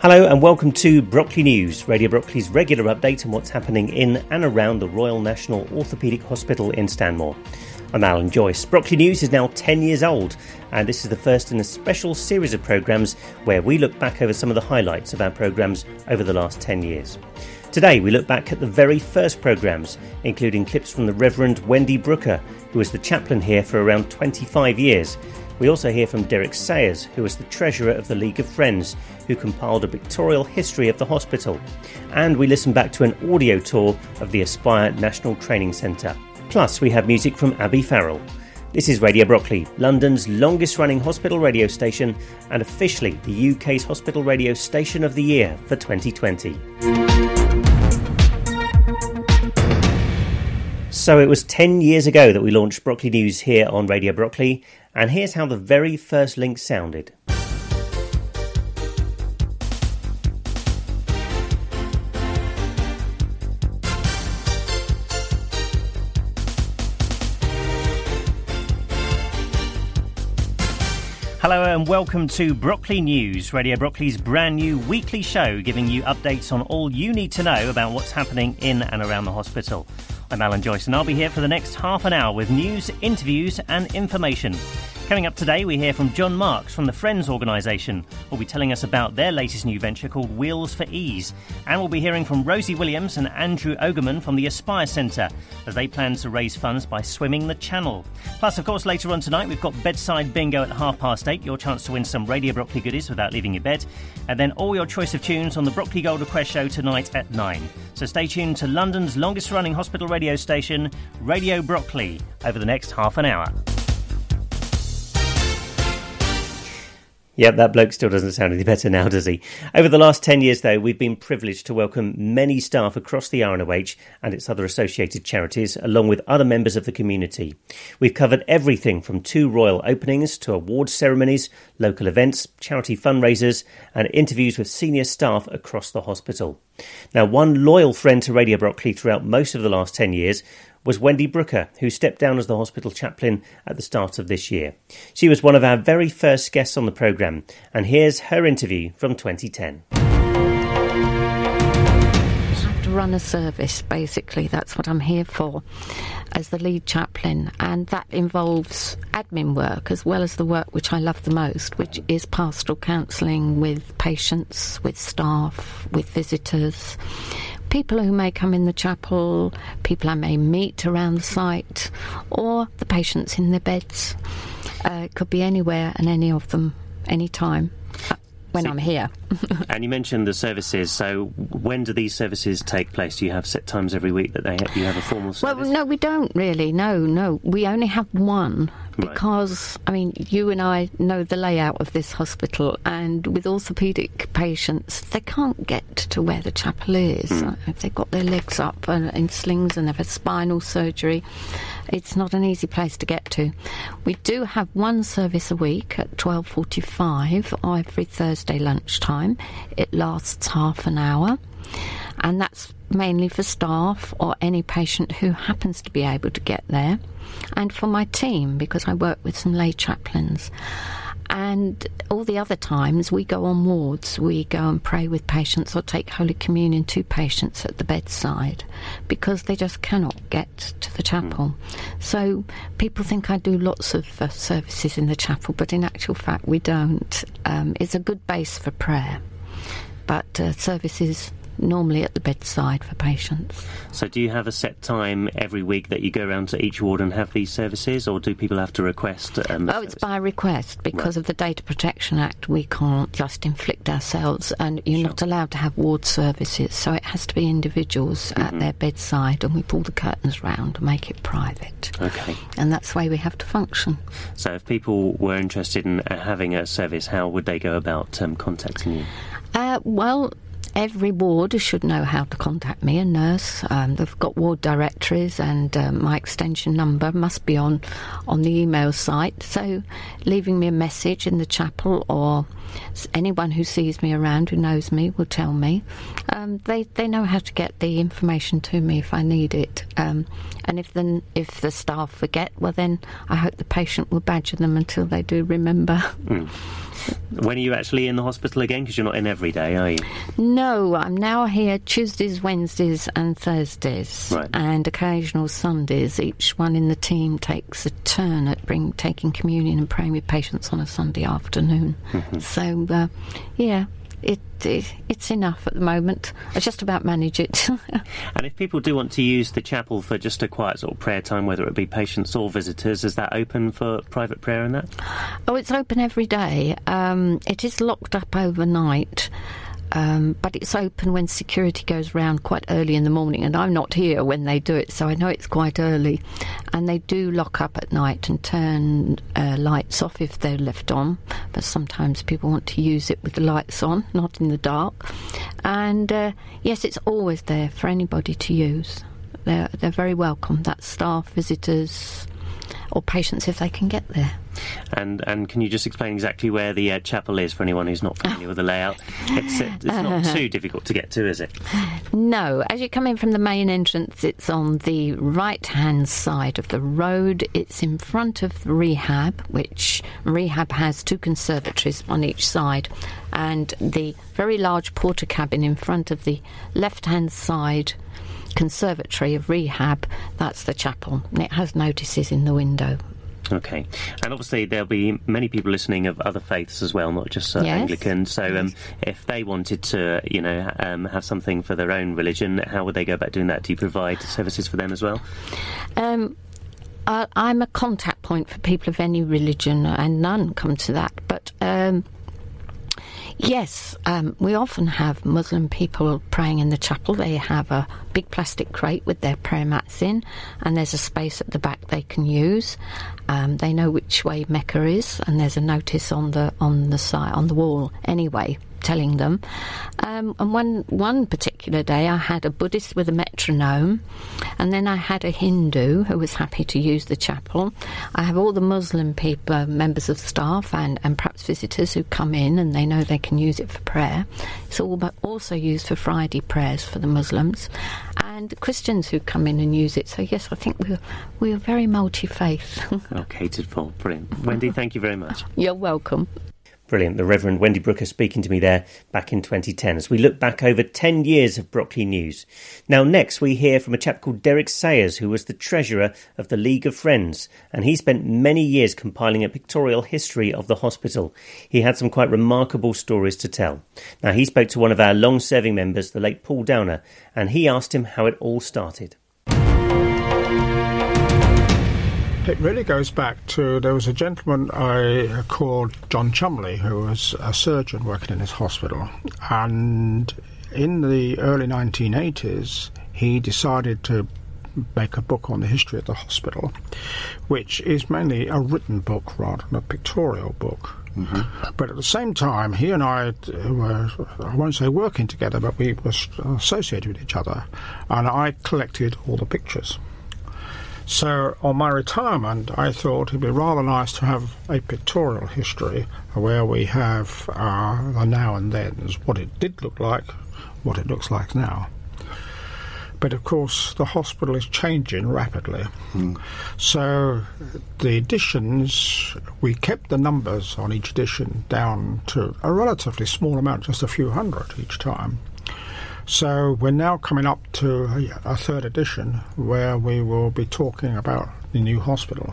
Hello and welcome to Brockley News, Radio Brockley's regular update on what's happening in and around the Royal National Orthopaedic Hospital in Stanmore. I'm Alan Joyce. Brockley News is now 10 years old, and this is the first in a special series of programmes where we look back over some of the highlights of our programmes over the last 10 years. Today, we look back at the very first programmes, including clips from the Reverend Wendy Brooker, who was the chaplain here for around 25 years. We also hear from Derek Sayers, who was the treasurer of the League of Friends, who compiled a pictorial history of the hospital. And we listen back to an audio tour of the Aspire National Training Centre. Plus, we have music from Abby Farrell. This is Radio Brockley, London's longest running hospital radio station, and officially the UK's hospital radio station of the year for 2020. So it was 10 years ago that we launched Brockley News here on Radio Brockley, and here's how the very first link sounded. Hello and welcome to Brockley News, Radio Brockley's brand new weekly show giving you updates on all you need to know about what's happening in and around the hospital. I'm Alan Joyce and I'll be here for the next half an hour with news, interviews, and information. Coming up today, we hear from John Marks from the Friends organisation, who'll be telling us about their latest new venture called Wheels for Ease. And we'll be hearing from Rosie Williams and Andrew Ogerman from the Aspire Centre, as they plan to raise funds by swimming the channel. Plus, of course, later on tonight, we've got bedside bingo at half past eight, your chance to win some Radio Brockley goodies without leaving your bed. And then all your choice of tunes on the Brockley Gold Request show tonight at nine. So stay tuned to London's longest running hospital radio station, Radio Brockley, over the next half an hour. Yep, that bloke still doesn't sound any better now, does he? Over the last 10 years, though, we've been privileged to welcome many staff across the RNOH and its other associated charities, along with other members of the community. We've covered everything from two royal openings to award ceremonies, local events, charity fundraisers, and interviews with senior staff across the hospital. Now, one loyal friend to Radio Brockley throughout most of the last 10 years was Wendy Brooker, who stepped down as the hospital chaplain at the start of this year. She was one of our very first guests on the programme, and here's her interview from 2010 To run a service, basically. That's what I'm here for as the lead chaplain. And that involves admin work as well as the work which I love the most, which is pastoral counselling with patients, with staff, with visitors, people who may come in the chapel, people I may meet around the site, or the patients in their beds. Uh, it could be anywhere and any of them, any anytime when I'm here. and you mentioned the services. So when do these services take place? Do you have set times every week that they have, you have a formal service? Well, no, we don't really. No, no, we only have one because right. I mean, you and I know the layout of this hospital, and with orthopaedic patients, they can't get to where the chapel is. Mm. If they've got their legs up and in slings and they've had spinal surgery, it's not an easy place to get to. We do have one service a week at 12:45 every Thursday lunchtime. It lasts half an hour, and that's mainly for staff or any patient who happens to be able to get there, and for my team because I work with some lay chaplains. And all the other times we go on wards, we go and pray with patients or take Holy Communion to patients at the bedside because they just cannot get to the chapel. Mm. So people think I do lots of uh, services in the chapel, but in actual fact we don't. Um, it's a good base for prayer, but uh, services normally at the bedside for patients. So, do you have a set time every week that you go around to each ward and have these services, or do people have to request? Um, oh, it's by request because right. of the Data Protection Act. We can't just inflict ourselves, and you're sure. not allowed to have ward services. So it has to be individuals mm-hmm. at their bedside, and we pull the curtains round and make it private. Okay. And that's the way we have to function. So, if people were interested in uh, having a service, how would they go about um, contacting you? Uh, well, every ward should know how to contact me, a nurse. Um, they've got ward directories, and um, my extension number must be on on the email site. So, leaving me a message in the chapel, or anyone who sees me around who knows me will tell me. Um, they they know how to get the information to me if I need it. Um, and if the if the staff forget, well then I hope the patient will badger them until they do remember. Mm. When are you actually in the hospital again? Because you're not in every day, are you? No, I'm now here Tuesdays, Wednesdays, and Thursdays, right. and occasional Sundays. Each one in the team takes a turn at bring taking communion and praying with patients on a Sunday afternoon. Mm-hmm. So, uh, yeah, it, it, it's enough at the moment. I just about manage it. and if people do want to use the chapel for just a quiet sort of prayer time, whether it be patients or visitors, is that open for private prayer and that? Oh, it's open every day. Um, it is locked up overnight. Um, but it's open when security goes round quite early in the morning, and I'm not here when they do it, so I know it's quite early. And they do lock up at night and turn uh, lights off if they're left on, but sometimes people want to use it with the lights on, not in the dark. And uh, yes, it's always there for anybody to use. They're, they're very welcome. That's staff, visitors, or patients if they can get there. And and can you just explain exactly where the uh, chapel is for anyone who's not familiar with the layout? It's, it's not too difficult to get to, is it? No. As you come in from the main entrance, it's on the right hand side of the road. It's in front of the rehab, which rehab has two conservatories on each side, and the very large porter cabin in front of the left hand side conservatory of rehab, that's the chapel. And it has notices in the window. Okay, and obviously there'll be many people listening of other faiths as well, not just uh, yes. Anglican. So, um, if they wanted to, you know, um, have something for their own religion, how would they go about doing that? Do you provide services for them as well? Um, I'm a contact point for people of any religion, and none come to that. But um, Yes, um, we often have Muslim people praying in the chapel. They have a big plastic crate with their prayer mats in, and there's a space at the back they can use. Um, they know which way Mecca is, and there's a notice on the on the side on the wall anyway telling them. Um, and one one particular day, I had a Buddhist with a metronome, and then I had a Hindu who was happy to use the chapel. I have all the Muslim people, uh, members of staff, and, and perhaps visitors who come in and they know they can use it for prayer. It's all but also used for Friday prayers for the Muslims, and Christians who come in and use it. So yes, I think we're we are very multi faith. oh, catered for, brilliant. Wendy, thank you very much. You're welcome. Brilliant. The Reverend Wendy Brooker speaking to me there back in 2010 as we look back over 10 years of Brockley News. Now, next we hear from a chap called Derek Sayers, who was the treasurer of the League of Friends, and he spent many years compiling a pictorial history of the hospital. He had some quite remarkable stories to tell. Now, he spoke to one of our long serving members, the late Paul Downer, and he asked him how it all started. It really goes back to there was a gentleman I called John Cholmeley who was a surgeon working in his hospital, and in the early 1980s he decided to make a book on the history of the hospital, which is mainly a written book rather than a pictorial book. Mm-hmm. But at the same time, he and I were, I won't say working together, but we were associated with each other, and I collected all the pictures. So on my retirement, I thought it'd be rather nice to have a pictorial history where we have uh, the now and then, what it did look like, what it looks like now. But of course, the hospital is changing rapidly. Mm. So the editions, we kept the numbers on each edition down to a relatively small amount, just a few hundred each time. So we're now coming up to a, third edition where we will be talking about the new hospital.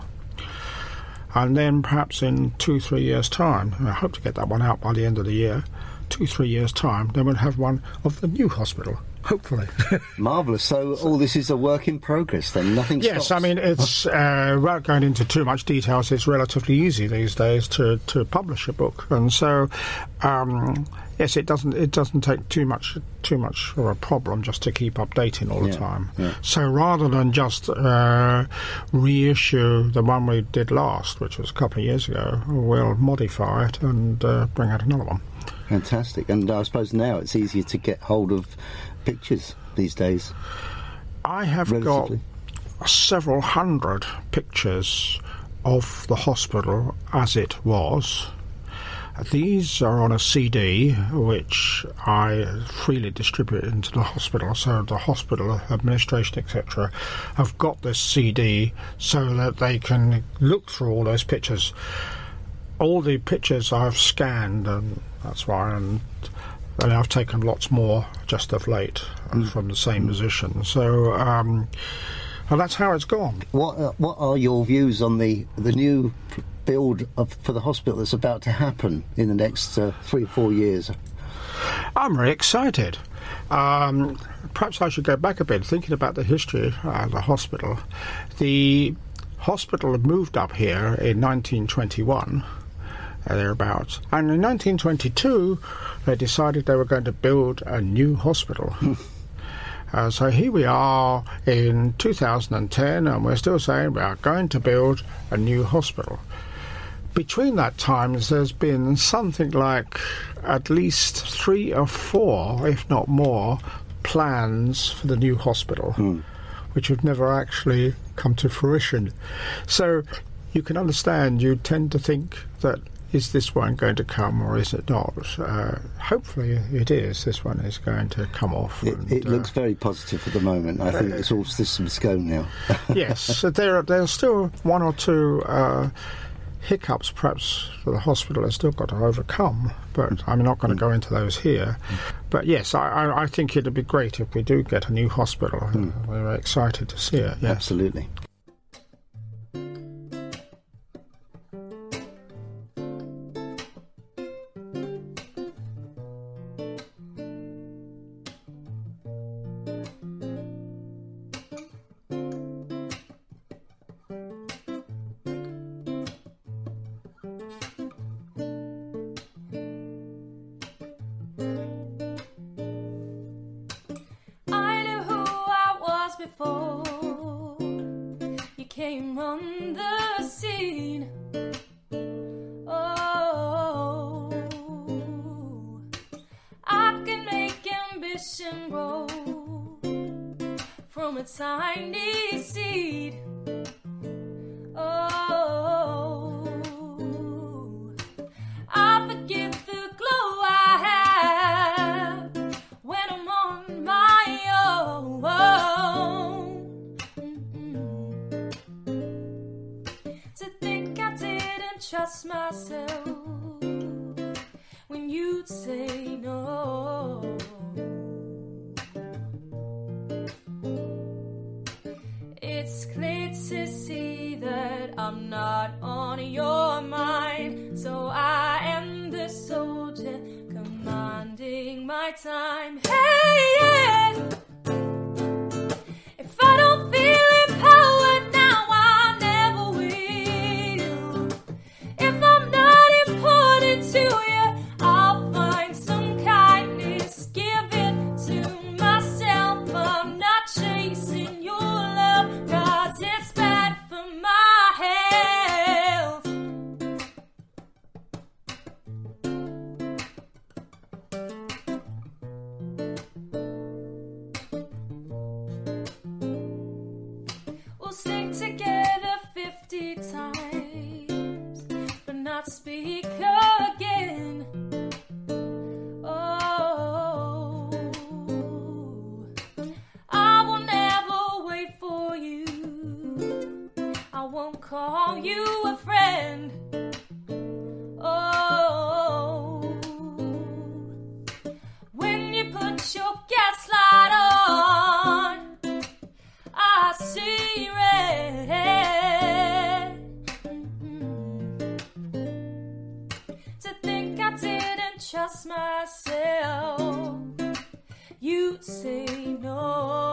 And then perhaps in two, three years' time, I hope to get that one out by the end of the year, two, three years' time, then we'll have one of the new hospital. Hopefully. Marvellous. So all this is a work in progress then? Nothing Yes, stops. I mean, it's, uh, without going into too much details, it's relatively easy these days to, to publish a book. And so, um, yes, it doesn't, it doesn't take too much, too much of a problem just to keep updating all the Yeah, time. yeah. So rather than just uh, reissue the one we did last, which was a couple of years ago, we'll modify it and uh, bring out another one. Fantastic. And I suppose now it's easier to get hold of pictures these days. I have Relatively. got several hundred pictures of the hospital as it was. These are on a CD which I freely distribute into the hospital, so the hospital administration, etc., have got this CD so that they can look through all those pictures. All the pictures I've scanned, and that's why, and, and I've taken lots more just of late uh, from the same position. So, um, and that's how it's gone. What uh, What are your views on the the new build of, for the hospital that's about to happen in the next uh, three or four years? I'm very excited. Um, perhaps I should go back a bit, thinking about the history of the hospital. The hospital moved up here in 1921, uh, thereabouts, and in 1922 they decided they were going to build a new hospital. Uh, so here we are in 2010, and we're still saying we are going to build a new hospital. Between that times, there's been something like at least three or four, if not more, plans for the new hospital, which have never actually come to fruition. So you can understand, you tend to think that is this one going to come or is it not? Uh, hopefully it is. This one is going to come off. It, and, it uh, looks very positive at the moment. I think it's all systems go now. yes, so there are there's still one or two uh, hiccups, perhaps that the hospital has still got to overcome. But I'm not going to go into those here. But yes, I, I, think it'd be great if we do get a new hospital. Uh, we're excited to see it. Yes. Absolutely. Myself You'd say no.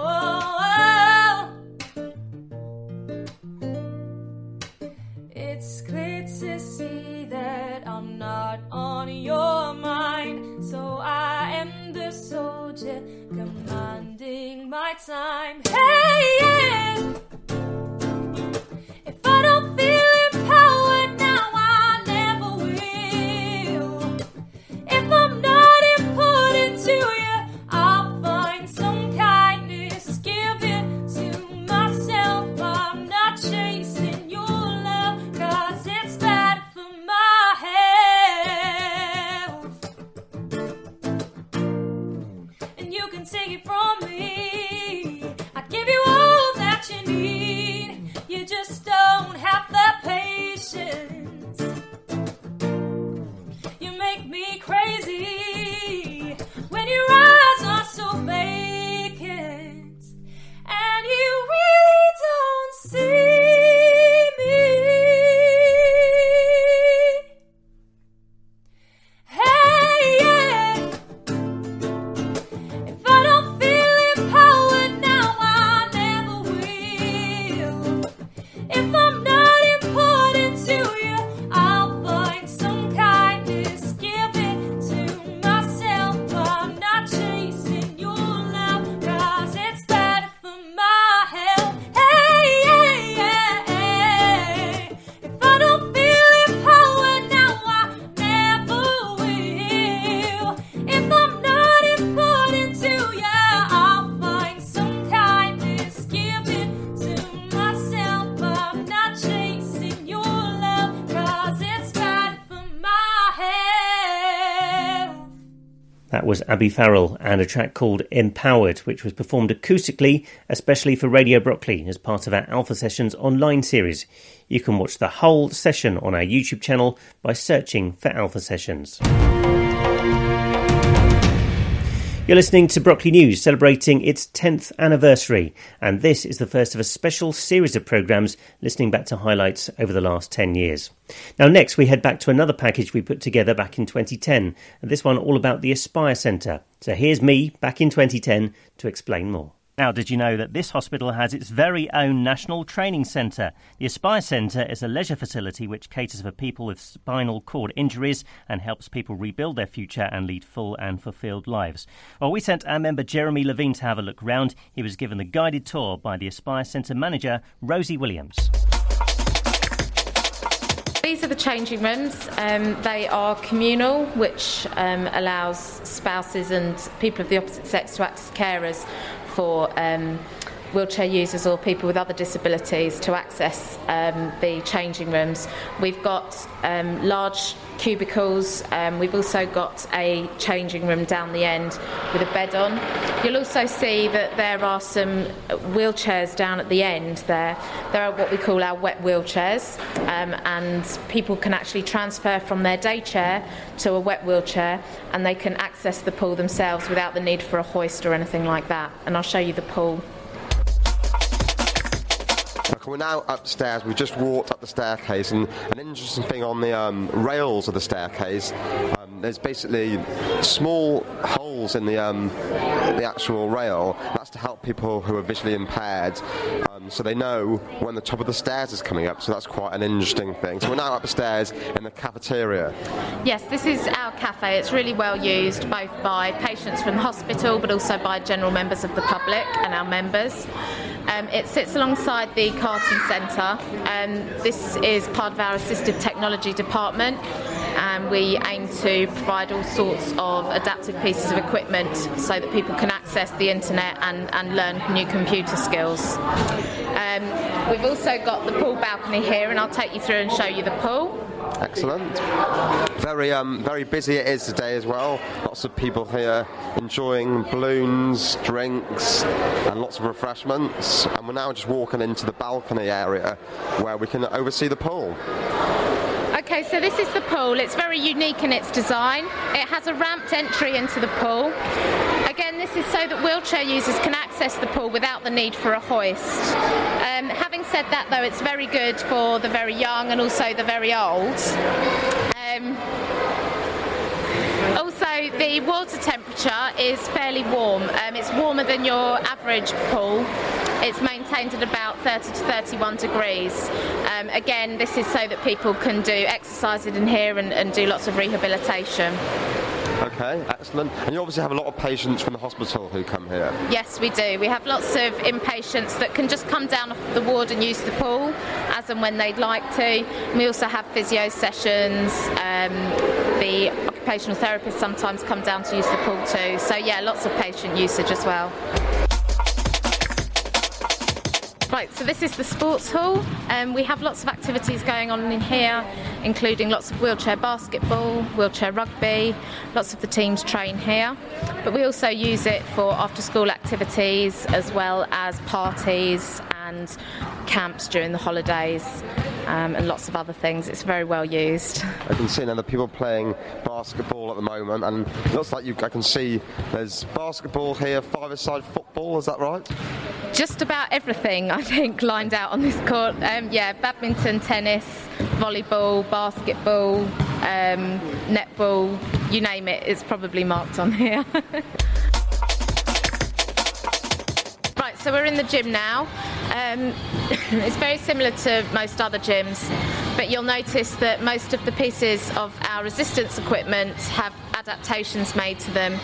That was Abby Farrell and a track called Empowered, which was performed acoustically, especially for Radio Brockley, as part of our Alpha Sessions online series. You can watch the whole session on our YouTube channel by searching for Alpha Sessions. You're listening to Brockley News celebrating its 10th anniversary, and this is the first of a special series of programmes listening back to highlights over the last 10 years. Now, next, we head back to another package we put together back in 2010, and this one all about the Aspire Centre. So here's me back in 2010 to explain more. Now, did you know that this hospital has its very own national training centre? The Aspire Centre is a leisure facility which caters for people with spinal cord injuries and helps people rebuild their future and lead full and fulfilled lives. Well, we sent our member Jeremy Levine to have a look round. He was given the guided tour by the Aspire Centre manager, Rosie Williams. These are the changing rooms. Um, they are communal, which um, allows spouses and people of the opposite sex to act as carers for um, wheelchair users or people with other disabilities to access um, the changing rooms. We've got um, large cubicles. Um, we've also got a changing room down the end with a bed on. You'll also see that there are some wheelchairs down at the end there. There are what we call our wet wheelchairs, um, and people can actually transfer from their day chair to a wet wheelchair and they can access the pool themselves without the need for a hoist or anything like that. And I'll show you the pool. Okay, we're now upstairs. We've just walked up the staircase, and an interesting thing on the um, rails of the staircase, um, there's basically small holes in the um, the actual rail. That's to help people who are visually impaired, um, so they know when the top of the stairs is coming up. So that's quite an interesting thing. So we're now upstairs in the cafeteria. Yes, this is our cafe. It's really well used both by patients from the hospital but also by general members of the public and our members. Um, it sits alongside the Carton Centre. Um, this is part of our assistive technology department, and we aim to provide all sorts of adaptive pieces of equipment so that people can access the internet and, and learn new computer skills. Um, we've also got the pool balcony here, and I'll take you through and show you the pool. Excellent. Very, um, very busy it is today as well. Lots of people here enjoying balloons, drinks, and lots of refreshments. And we're now just walking into the balcony area where we can oversee the pool. Okay, so this is the pool. It's very unique in its design. It has a ramped entry into the pool. Again, this is so that wheelchair users can access the pool without the need for a hoist. Um, having said that, though, it's very good for the very young and also the very old. Um, also, the water temperature is fairly warm. Um, it's warmer than your average pool. It's maintained at about 30 to 31 degrees. Um, again, this is so that people can do exercise in here and, and do lots of rehabilitation. Okay, excellent. And you obviously have a lot of patients from the hospital who come here. Yes, we do. We have lots of inpatients that can just come down off the ward and use the pool as and when they'd like to. We also have physio sessions. Um, the occupational therapists sometimes come down to use the pool too. So, yeah, lots of patient usage as well. Right, so this is the sports hall. Um, we have lots of activities going on in here, including lots of wheelchair basketball, wheelchair rugby. Lots of the teams train here, but we also use it for after school activities as well as parties and camps during the holidays um, and lots of other things. It's very well used. I can see now the people playing basketball at the moment, and it looks like you, I can see there's basketball here, five-a-side football. Is that right? Just about everything, I think, lined out on this court. Um, yeah, badminton, tennis, volleyball, basketball, um, netball, you name it, it's probably marked on here. right, so we're in the gym now. Um, it's very similar to most other gyms, but you'll notice that most of the pieces of our resistance equipment have adaptations made to them.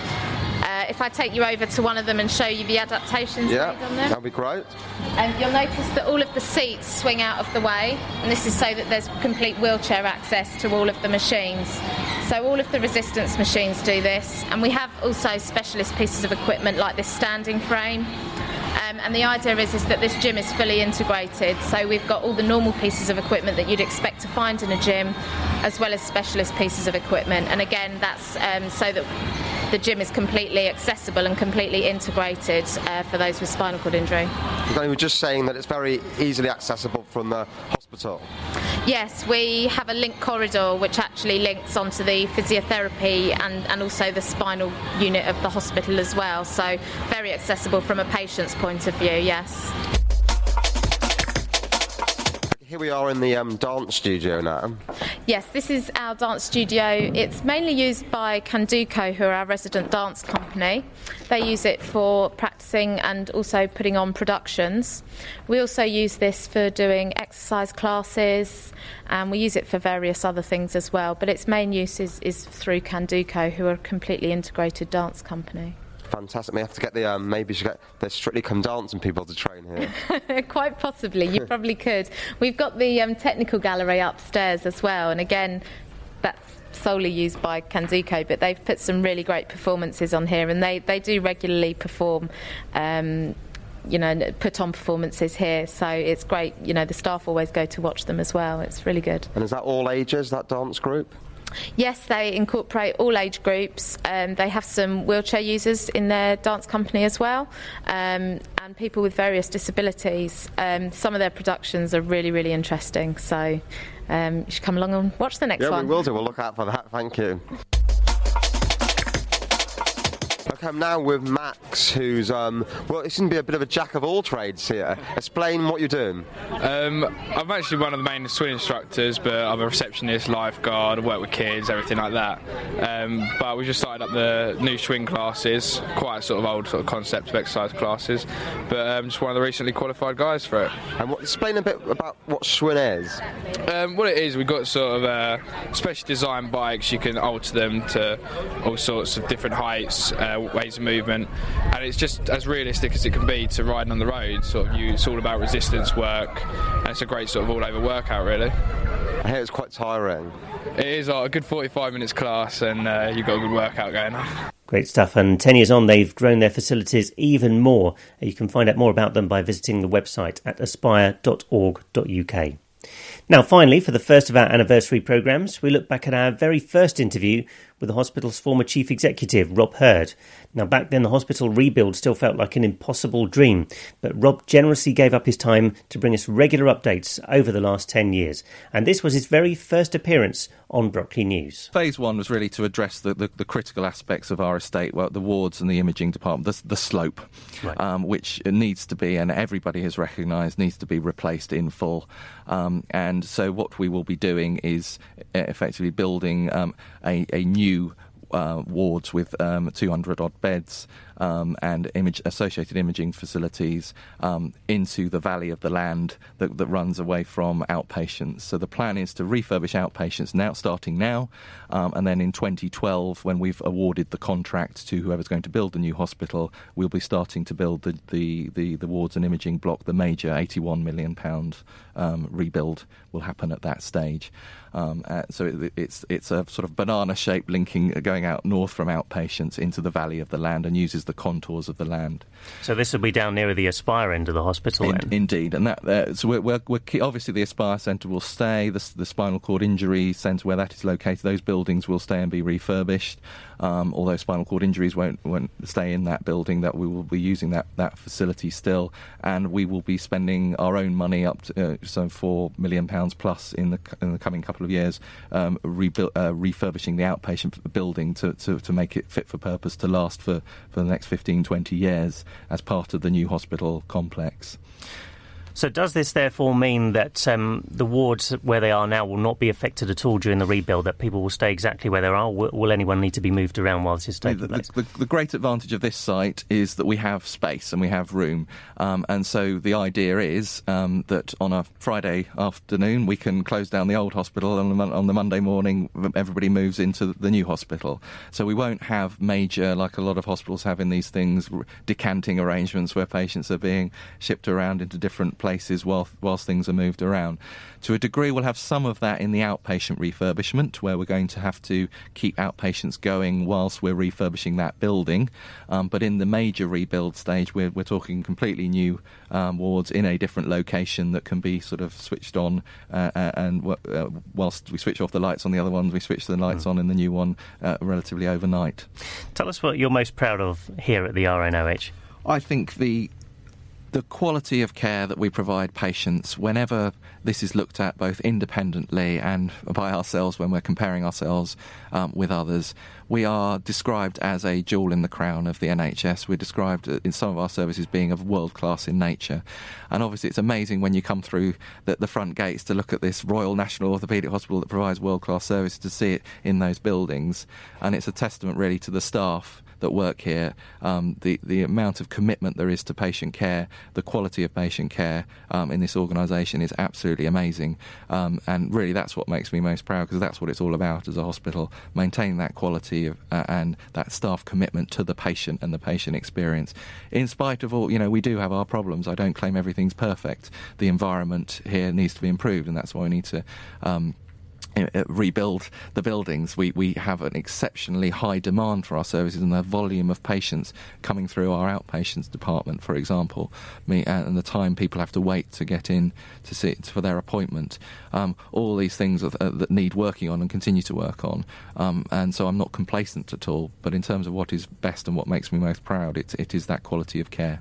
Uh, if I take you over to one of them and show you the adaptations Yeah, made on them. that'd be great. And you'll notice that all of the seats swing out of the way, and this is so that there's complete wheelchair access to all of the machines. So all of the resistance machines do this, and we have also specialist pieces of equipment like this standing frame. Um, and the idea is, is that this gym is fully integrated. So we've got all the normal pieces of equipment that you'd expect to find in a gym, as well as specialist pieces of equipment. And again, that's um, so that the gym is completely accessible and completely integrated uh, for those with spinal cord injury. You were just saying that it's very easily accessible from the hospital. Yes, we have a link corridor which actually links onto the physiotherapy and, and also the spinal unit of the hospital as well. So, very accessible from a patient's point of view, yes. Here we are in the um, dance studio now. Yes, this is our dance studio. It's mainly used by Candoco, who are our resident dance company. They use it for practicing and also putting on productions. We also use this for doing exercise classes, and we use it for various other things as well. But its main use is, is through Candoco, who are a completely integrated dance company. Fantastic. We have to get the um, maybe should get the Strictly Come Dancing people to train here. Quite possibly, you probably could. We've got the um, technical gallery upstairs as well, and again, that's solely used by Candoco, but they've put some really great performances on here, and they, they do regularly perform. Um, you know, put on performances here, so it's great. You know, the staff always go to watch them as well. It's really good. and is that all ages? That dance group? Yes, they incorporate all age groups. Um, they have some wheelchair users in their dance company as well, um, and people with various disabilities. Um, some of their productions are really, really interesting. So um, you should come along and watch the next yeah, one. we will do. We'll look out for that. Thank you. Okay, I'm now with Max, who's um, well, it seems to be a bit of a jack of all trades here. Explain what you're doing. Um, I'm actually one of the main Schwinn instructors, but I'm a receptionist, lifeguard, I work with kids, everything like that. Um, but we just started up the new Schwinn classes, quite a sort of old sort of concept of exercise classes. But um, just one of the recently qualified guys for it. And what, explain a bit about what Schwinn is. Um, what it is, we've got sort of uh, specially designed bikes. You can alter them to all sorts of different heights, uh, ways of movement, and it's just as realistic as it can be to riding on the road. Sort of, you, it's all about resistance work, and it's a great sort of all-over workout, really. I hear it's quite tiring. It is like a good 45 minutes class, and uh, you've got a good workout going on. Great stuff. And 10 years on, they've grown their facilities even more. You can find out more about them by visiting the website at aspire.org.uk. Now, finally, for the first of our anniversary programmes, we look back at our very first interview with the hospital's former chief executive, Rob Hurd. Now, back then, the hospital rebuild still felt like an impossible dream, but Rob generously gave up his time to bring us regular updates over the last 10 years. And this was his very first appearance on Brockley News. Phase one was really to address the, the, the critical aspects of our estate, well, the wards and the imaging department, the, the slope, Right. um, which needs to be, and everybody has recognised, needs to be replaced in full. Um, and so, what we will be doing is effectively building um, a, a new uh, wards with um, 200 odd beds um, and image, associated imaging facilities um, into the valley of the land that, that, runs away from outpatients. So the plan is to refurbish outpatients now, starting now, um, and then in 2012, when we've awarded the contract to whoever's going to build the new hospital, we'll be starting to build the, the, the, the wards and imaging block, the major 81 million pound um, rebuild will happen at that stage. Um, uh, so it, it's it's a sort of banana shape linking uh, going out north from outpatients into the valley of the land and uses the contours of the land. So this will be down near the Aspire end of the hospital. In, indeed, and that uh, so we're, we're, we're key, obviously the Aspire Centre will stay. The, the spinal cord injury centre where that is located, those buildings will stay and be refurbished. Um, although spinal cord injuries won't won't stay in that building, that we will be using that, that facility still, and we will be spending our own money up to uh, some four million pounds plus in the in the coming couple of years, um, rebuild, uh, refurbishing the outpatient building to, to, to make it fit for purpose to last for, for the next 15, 20 years as part of the new hospital complex. So, does this therefore mean that um, the wards where they are now will not be affected at all during the rebuild? That people will stay exactly where they are? Will, will anyone need to be moved around while this is taking the, place? The, the, the, great advantage of this site is that we have space and we have room, um, and so the idea is um, that on a Friday afternoon we can close down the old hospital, and on the Monday morning everybody moves into the new hospital. So we won't have major, like a lot of hospitals have in these things, decanting arrangements where patients are being shipped around into different places places whilst, whilst things are moved around. To a degree, we'll have some of that in the outpatient refurbishment, where we're going to have to keep outpatients going whilst we're refurbishing that building. Um, but in the major rebuild stage, we're, we're talking completely new um, wards in a different location that can be sort of switched on. Uh, uh and uh, whilst we switch off the lights on the other ones, we switch the lights mm. on in the new one uh, relatively overnight. Tell us what you're most proud of here at the RNOH. I think the the quality of care that we provide patients whenever this is looked at both independently and by ourselves when we're comparing ourselves um, with others. We are described as a jewel in the crown of the NHS. We're described in some of our services being of world class in nature. And obviously, it's amazing when you come through the, the front gates to look at this Royal National Orthopaedic Hospital that provides world class service to see it in those buildings. And it's a testament really to the staff that work here, um, the the amount of commitment there is to patient care, the quality of patient care um, in this organisation is absolutely amazing, um, and really that's what makes me most proud because that's what it's all about as a hospital, maintaining that quality of, uh, and that staff commitment to the patient and the patient experience. In spite of all, you know, we do have our problems. I don't claim everything's perfect. The environment here needs to be improved, and that's why we need to um, rebuild the buildings, we, we have an exceptionally high demand for our services and the volume of patients coming through our outpatients department, for example, uh, and the time people have to wait to get in to see for their appointment. Um, all these things uh, that need working on and continue to work on. Um, and so I'm not complacent at all. But in terms of what is best and what makes me most proud, it, it is that quality of care.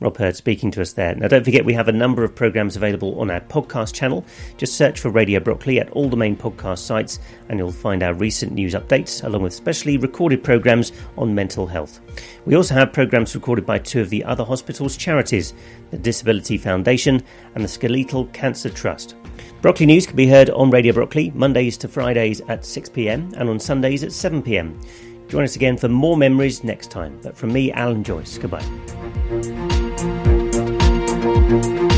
Rob Hurd speaking to us there. Now, don't forget, we have a number of programs available on our podcast channel. Just search for Radio Brockley at all the main podcast sites, and you'll find our recent news updates, along with specially recorded programs on mental health. We also have programs recorded by two of the other hospital's charities, the Disability Foundation and the Skeletal Cancer Trust. Brockley News can be heard on Radio Brockley Mondays to Fridays at 6 pm and on Sundays at 7 pm. Join us again for more memories next time. But from me, Alan Joyce, goodbye. Thank